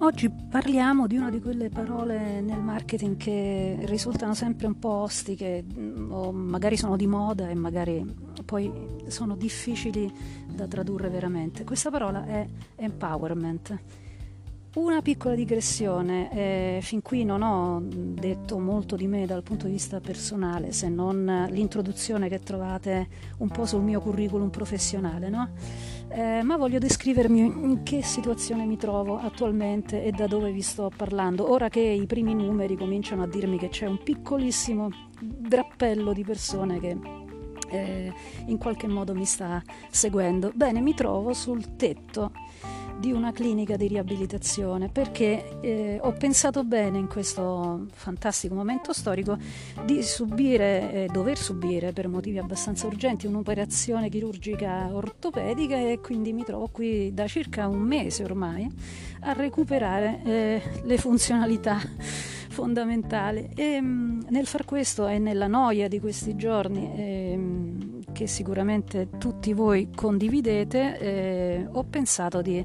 Oggi parliamo di una di quelle parole nel marketing che risultano sempre un po' ostiche mm, o magari sono di moda e magari poi sono difficili da tradurre veramente. Questa parola è empowerment. Una piccola digressione, eh, fin qui non ho detto molto di me dal punto di vista personale, se non l'introduzione che trovate un po' sul mio curriculum professionale, no? Eh, ma voglio descrivermi in che situazione mi trovo attualmente e da dove vi sto parlando, ora che i primi numeri cominciano a dirmi che c'è un piccolissimo drappello di persone che eh, in qualche modo mi sta seguendo. Bene, mi trovo sul tetto di una clinica di riabilitazione perché eh, ho pensato bene in questo fantastico momento storico di subire, eh, dover subire per motivi abbastanza urgenti un'operazione chirurgica ortopedica e quindi mi trovo qui da circa un mese ormai a recuperare eh, le funzionalità fondamentali. E mh, mm, nel far questo e nella noia di questi giorni ehm, che sicuramente tutti voi condividete, eh, ho pensato di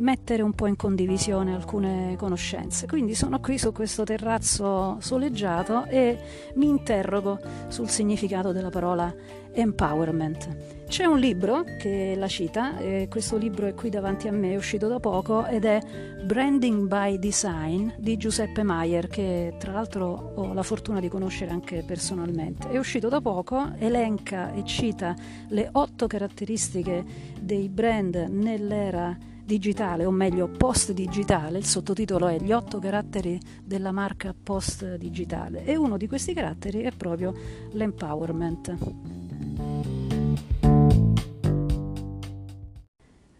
mettere un po' in condivisione alcune conoscenze. Quindi sono qui su questo terrazzo soleggiato e mi interrogo sul significato della parola empowerment. C'è un libro che la cita, questo libro è qui davanti a me, è uscito da poco ed è Branding by Design di Giuseppe Maier, che tra l'altro ho la fortuna di conoscere anche personalmente. È uscito da poco, elenca e cita le otto caratteristiche dei brand nell'era digitale, o meglio post digitale, il sottotitolo è Gli otto caratteri della marca post digitale e uno di questi caratteri è proprio l'empowerment.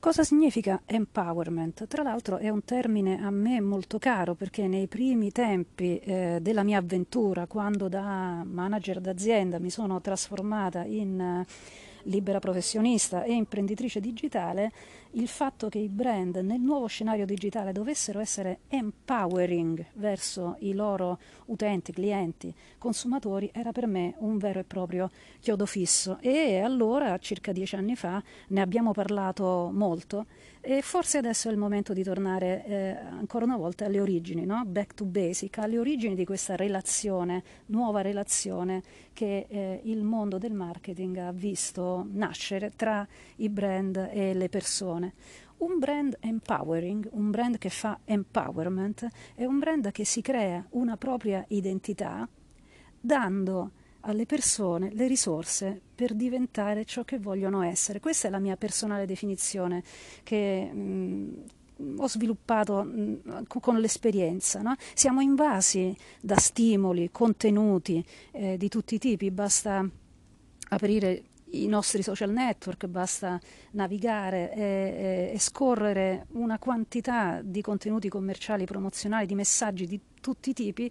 Cosa significa empowerment? Tra l'altro è un termine a me molto caro perché nei primi tempi eh, della mia avventura, quando da manager d'azienda mi sono trasformata in eh, libera professionista e imprenditrice digitale, il fatto che i brand nel nuovo scenario digitale dovessero essere empowering verso i loro utenti, clienti, consumatori era per me un vero e proprio chiodo fisso. E allora, circa dieci anni fa, ne abbiamo parlato molto e forse adesso è il momento di tornare eh, ancora una volta alle origini, no? back to basic, alle origini di questa relazione, nuova relazione che eh, il mondo del marketing ha visto nascere tra i brand e le persone. Un brand empowering, un brand che fa empowerment, è un brand che si crea una propria identità dando alle persone le risorse per diventare ciò che vogliono essere. Questa è la mia personale definizione che mh, mm, ho sviluppato mh, mm, con l'esperienza. No? Siamo invasi da stimoli, contenuti eh, di tutti i tipi, basta aprire i nostri social network, basta navigare e, e, scorrere una quantità di contenuti commerciali, promozionali, di messaggi di tutti i tipi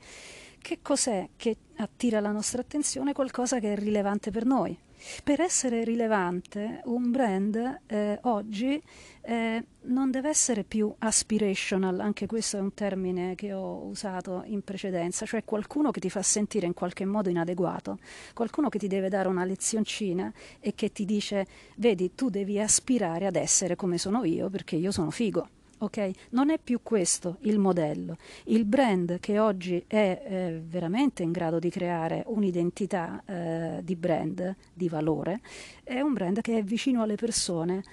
che cos'è che attira la nostra attenzione? Qualcosa che è rilevante per noi. Per essere rilevante, un brand eh, oggi eh, non deve essere più aspirational, anche questo è un termine che ho usato in precedenza, cioè qualcuno che ti fa sentire in qualche modo inadeguato, qualcuno che ti deve dare una lezioncina e che ti dice, vedi, tu devi aspirare ad essere come sono io perché io sono figo. Okay? Non è più questo il modello. Il brand che oggi è eh, veramente in grado di creare un'identità eh, di brand, di valore, è un brand che è vicino alle persone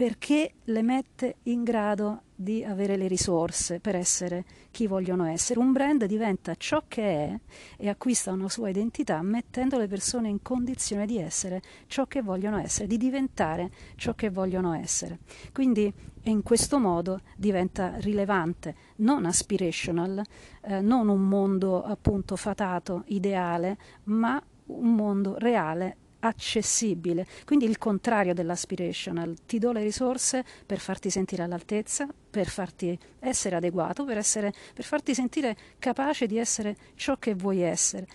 perché le mette in grado di avere le risorse per essere chi vogliono essere. Un brand diventa ciò che è e acquista una sua identità mettendo le persone in condizione di essere ciò che vogliono essere, di diventare ciò che vogliono essere. Quindi in questo modo diventa rilevante, non aspirational, eh, non un mondo appunto fatato, ideale, ma un mondo reale accessibile, quindi il contrario dell'aspirational, ti do le risorse per farti sentire all'altezza, per farti essere adeguato, per, essere, per farti sentire capace di essere ciò che vuoi essere.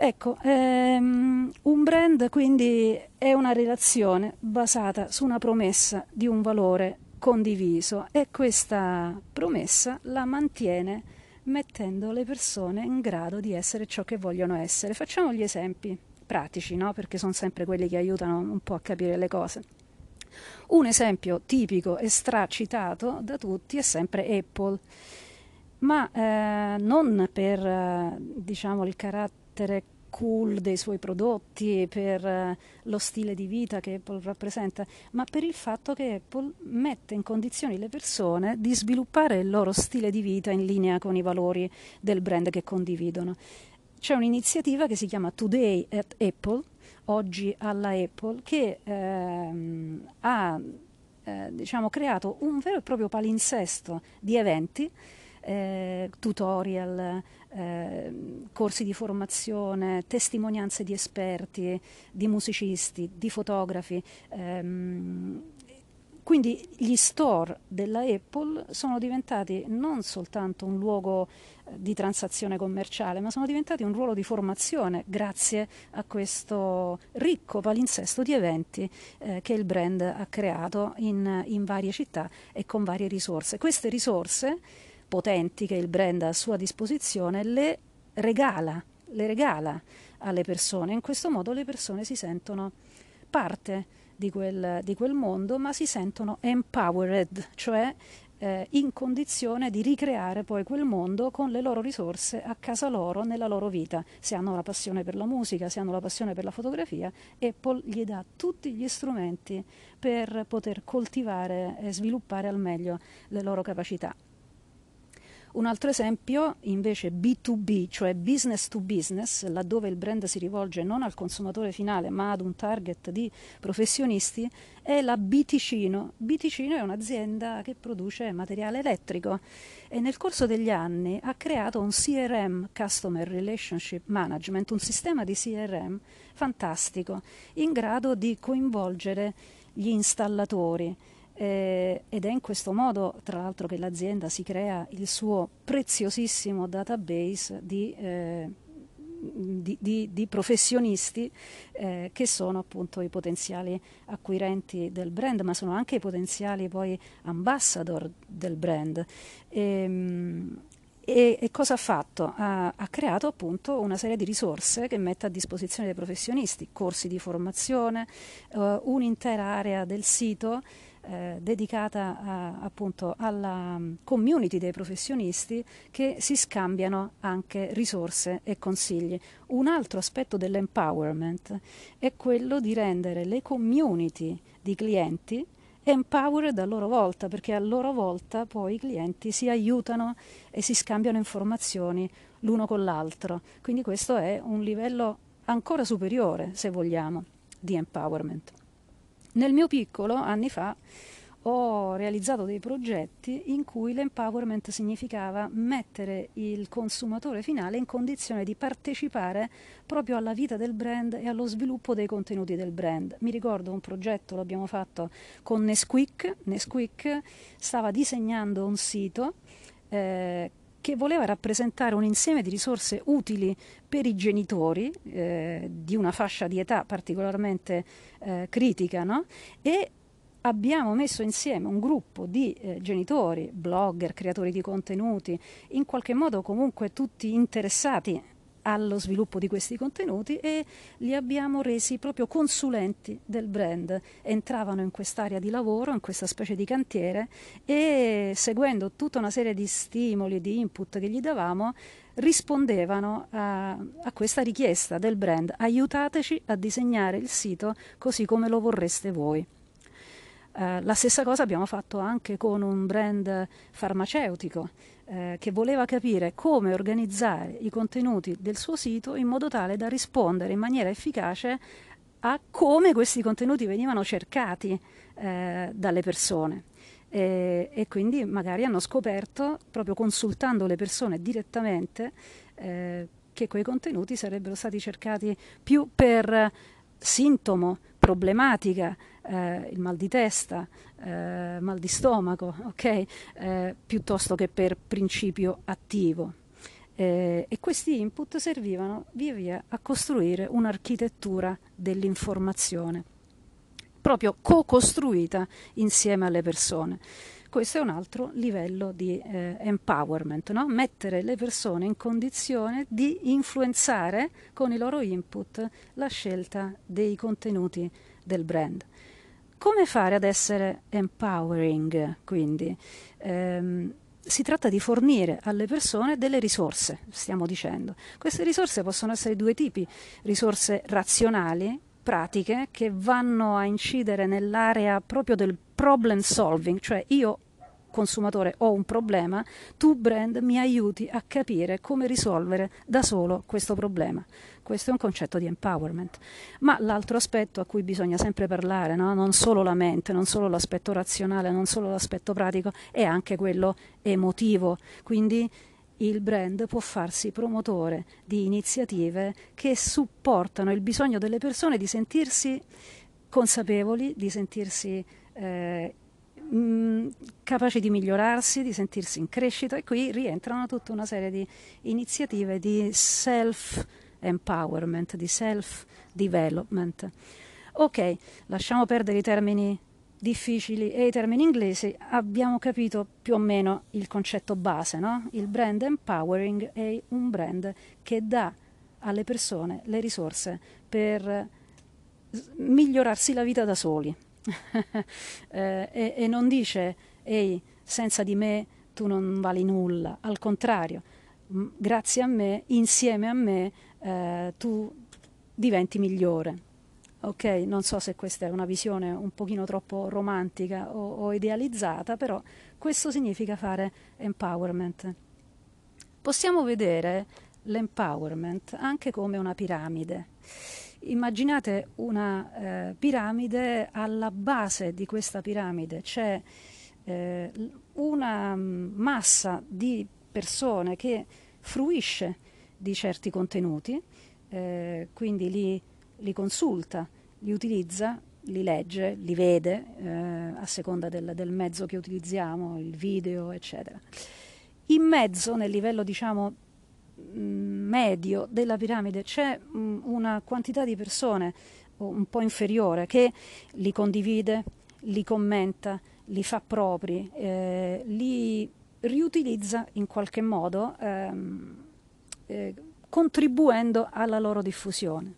Ecco, ehm, un brand quindi è una relazione basata su una promessa di un valore condiviso e questa promessa la mantiene mettendo le persone in grado di essere ciò che vogliono essere. Facciamo gli esempi pratici, no? perché sono sempre quelli che aiutano un po' a capire le cose. Un esempio tipico e stracitato da tutti è sempre Apple, ma eh, non per eh, diciamo, il carattere cool dei suoi prodotti, per eh, lo stile di vita che Apple rappresenta, ma per il fatto che Apple mette in condizioni le persone di sviluppare il loro stile di vita in linea con i valori del brand che condividono. C'è un'iniziativa che si chiama Today at Apple, oggi alla Apple, che ehm, ha eh, diciamo, creato un vero e proprio palinsesto di eventi eh, tutorial, eh, corsi di formazione, testimonianze di esperti, di musicisti, di fotografi. Ehm, quindi gli store della Apple sono diventati non soltanto un luogo eh, di transazione commerciale, ma sono diventati un ruolo di formazione grazie a questo ricco palinsesto di eventi eh, che il brand ha creato in, in varie città e con varie risorse. Queste risorse potenti che il brand ha a sua disposizione le regala, le regala alle persone. In questo modo le persone si sentono parte di quel, di quel mondo, ma si sentono empowered, cioè eh, in condizione di ricreare poi quel mondo con le loro risorse a casa loro, nella loro vita. Se hanno la passione per la musica, se hanno la passione per la fotografia, Apple gli dà tutti gli strumenti per poter coltivare e sviluppare al meglio le loro capacità. Un altro esempio invece B2B, cioè business to business, laddove il brand si rivolge non al consumatore finale ma ad un target di professionisti, è la Biticino. Biticino è un'azienda che produce materiale elettrico e nel corso degli anni ha creato un CRM, Customer Relationship Management, un sistema di CRM fantastico, in grado di coinvolgere gli installatori eh, ed è in questo modo, tra l'altro, che l'azienda si crea il suo preziosissimo database di, eh, di, di, di professionisti eh, che sono appunto i potenziali acquirenti del brand, ma sono anche i potenziali poi ambassador del brand. E, ehm, e, e, cosa ha fatto? Ha, ha, creato appunto una serie di risorse che mette a disposizione dei professionisti, corsi di formazione, uh, un'intera area del sito eh, dedicata a, appunto alla mm, community dei professionisti che si scambiano anche risorse e consigli. Un altro aspetto dell'empowerment è quello di rendere le community di clienti empowered a loro volta, perché a loro volta poi i clienti si aiutano e si scambiano informazioni l'uno con l'altro. Quindi questo è un livello ancora superiore, se vogliamo, di empowerment. Nel mio piccolo, anni fa, ho realizzato dei progetti in cui l'empowerment significava mettere il consumatore finale in condizione di partecipare proprio alla vita del brand e allo sviluppo dei contenuti del brand. Mi ricordo un progetto, l'abbiamo fatto con Nesquik, Nesquik stava disegnando un sito eh, che voleva rappresentare un insieme di risorse utili per i genitori eh, di una fascia di età particolarmente eh, critica no? e abbiamo messo insieme un gruppo di eh, genitori, blogger, creatori di contenuti, in qualche modo comunque tutti interessati allo sviluppo di questi contenuti e li abbiamo resi proprio consulenti del brand. Entravano in quest'area di lavoro, in questa specie di cantiere e seguendo tutta una serie di stimoli, di input che gli davamo, rispondevano a, a questa richiesta del brand. Aiutateci a disegnare il sito così come lo vorreste voi. Uh, la stessa cosa abbiamo fatto anche con un brand farmaceutico eh, che voleva capire come organizzare i contenuti del suo sito in modo tale da rispondere in maniera efficace a come questi contenuti venivano cercati eh, dalle persone. E, e, quindi magari hanno scoperto, proprio consultando le persone direttamente, eh, che quei contenuti sarebbero stati cercati più per sintomo, problematica, eh, il mal di testa, eh, mal di stomaco, okay? eh, piuttosto che per principio attivo. Eh, e questi input servivano via via a costruire un'architettura dell'informazione, proprio co-costruita insieme alle persone. Questo è un altro livello di eh, empowerment, no? mettere le persone in condizione di influenzare con i loro input la scelta dei contenuti del brand. Come fare ad essere empowering, quindi? Ehm, si tratta di fornire alle persone delle risorse, stiamo dicendo. Queste risorse possono essere di due tipi, risorse razionali, pratiche, che vanno a incidere nell'area proprio del problem solving, cioè io consumatore ho un problema, tu brand mi aiuti a capire come risolvere da solo questo problema. Questo è un concetto di empowerment. Ma l'altro aspetto a cui bisogna sempre parlare, no? non solo la mente, non solo l'aspetto razionale, non solo l'aspetto pratico, è anche quello emotivo. Quindi il brand può farsi promotore di iniziative che supportano il bisogno delle persone di sentirsi consapevoli, di sentirsi eh, mh, capaci di migliorarsi, di sentirsi in crescita e qui rientrano tutta una serie di iniziative di self empowerment, di self development. Ok, lasciamo perdere i termini difficili e i termini inglesi, abbiamo capito più o meno il concetto base, no? Il brand empowering è un brand che dà alle persone le risorse per migliorarsi la vita da soli. eh, e, e, non dice, ehi, senza di me tu non vali nulla, al contrario, grazie a me, insieme a me, eh, tu diventi migliore. Ok, non so se questa è una visione un pochino troppo romantica o, o idealizzata, però questo significa fare empowerment. Possiamo vedere l'empowerment anche come una piramide. Immaginate una eh, piramide, alla base di questa piramide c'è eh, una massa di persone che fruisce di certi contenuti, eh, quindi li, li, consulta, li utilizza, li legge, li vede eh, a seconda del, del mezzo che utilizziamo, il video, eccetera. In mezzo, nel livello diciamo Mm, medio della piramide c'è mm, una quantità di persone un po' inferiore che li condivide, li commenta, li fa propri, eh, li riutilizza in qualche modo ehm, eh, contribuendo alla loro diffusione.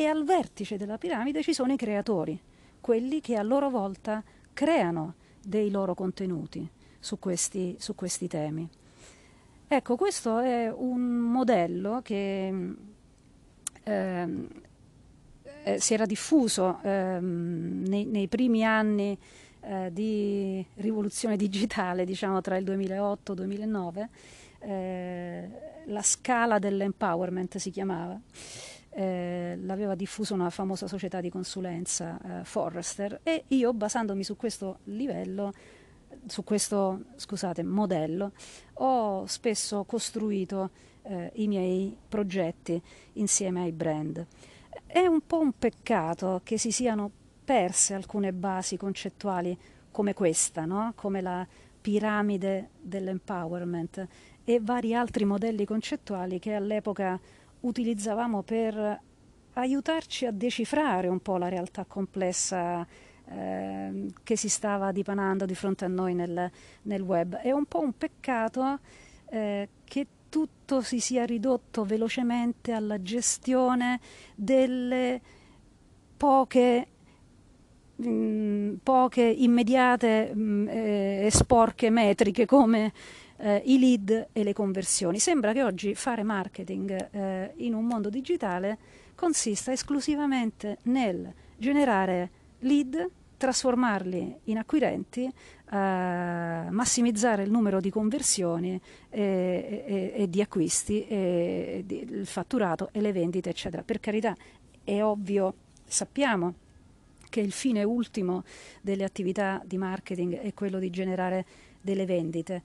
E al vertice della piramide ci sono i creatori, quelli che a loro volta creano dei loro contenuti su questi, su questi temi. Ecco, questo è un modello che eh, eh, si era diffuso eh, nei, nei, primi anni eh, di rivoluzione digitale, diciamo tra il 2008 e il 2009. Eh, la scala dell'empowerment si chiamava. Eh, l'aveva diffuso una famosa società di consulenza, Forrester, e io, basandomi su questo livello, su questo scusate, modello ho spesso costruito eh, i miei progetti insieme ai brand. È un po' un peccato che si siano perse alcune basi concettuali come questa, no? come la piramide dell'empowerment e vari altri modelli concettuali che all'epoca utilizzavamo per aiutarci a decifrare un po' la realtà complessa Ehm, che si stava dipanando di fronte a noi nel, nel web. È un po' un peccato eh, che tutto si sia ridotto velocemente alla gestione delle poche mh, mm, poche immediate mh, mm, eh, e sporche metriche come eh, i lead e le conversioni. Sembra che oggi fare marketing eh, in un mondo digitale consista esclusivamente nel generare lead trasformarli in acquirenti, eh, massimizzare il numero di conversioni e, e, e di acquisti, e, di, il fatturato e le vendite, eccetera. Per carità, è ovvio, sappiamo che il fine ultimo delle attività di marketing è quello di generare delle vendite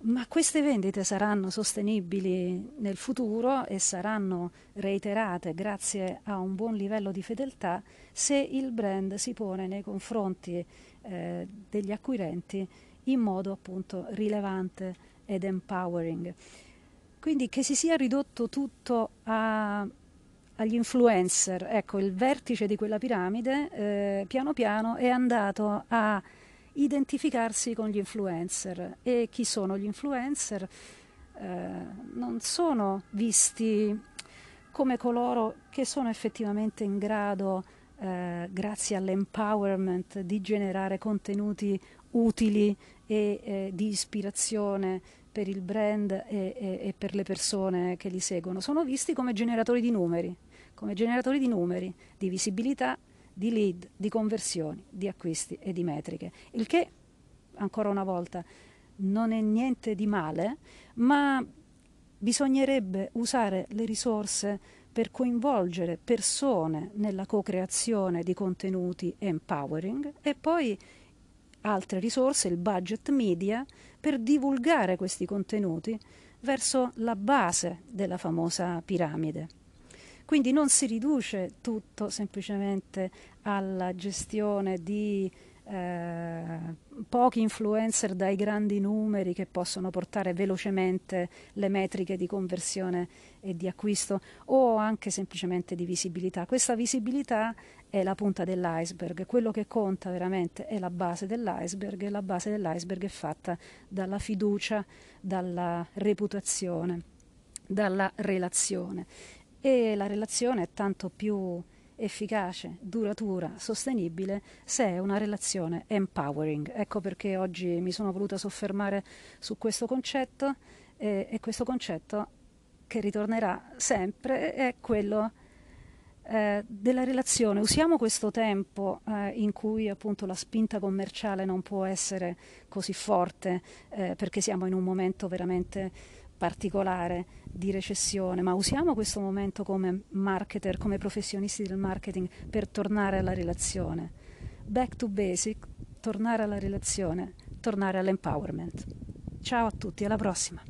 ma queste vendite saranno sostenibili nel futuro e saranno reiterate grazie a un buon livello di fedeltà se il brand si pone nei confronti eh, degli acquirenti in modo appunto rilevante ed empowering. Quindi che si sia ridotto tutto a, agli influencer, ecco il vertice di quella piramide eh, piano piano è andato a identificarsi con gli influencer. E chi sono gli influencer? Eh, non sono visti come coloro che sono effettivamente in grado eh, grazie all'empowerment di generare contenuti utili e eh, di ispirazione per il brand e, e, e, per le persone che li seguono. Sono visti come generatori di numeri, come generatori di numeri, di visibilità, di lead, di conversioni, di acquisti e di metriche. Il che, ancora una volta, non è niente di male, ma bisognerebbe usare le risorse per coinvolgere persone nella co-creazione di contenuti empowering e poi altre risorse, il budget media, per divulgare questi contenuti verso la base della famosa piramide. Quindi non si riduce tutto semplicemente alla gestione di eh, pochi influencer dai grandi numeri che possono portare velocemente le metriche di conversione e di acquisto o anche semplicemente di visibilità. Questa visibilità è la punta dell'iceberg, quello che conta veramente è la base dell'iceberg e la base dell'iceberg è fatta dalla fiducia, dalla reputazione, dalla relazione e la relazione è tanto più efficace, duratura, sostenibile se è una relazione empowering. Ecco perché oggi mi sono voluta soffermare su questo concetto eh, e questo concetto che ritornerà sempre è quello eh, della relazione. Usiamo questo tempo eh, in cui appunto la spinta commerciale non può essere così forte eh, perché siamo in un momento veramente particolare di recessione, ma usiamo questo momento come marketer, come professionisti del marketing per tornare alla relazione. Back to basic, tornare alla relazione, tornare all'empowerment. Ciao a tutti, alla prossima!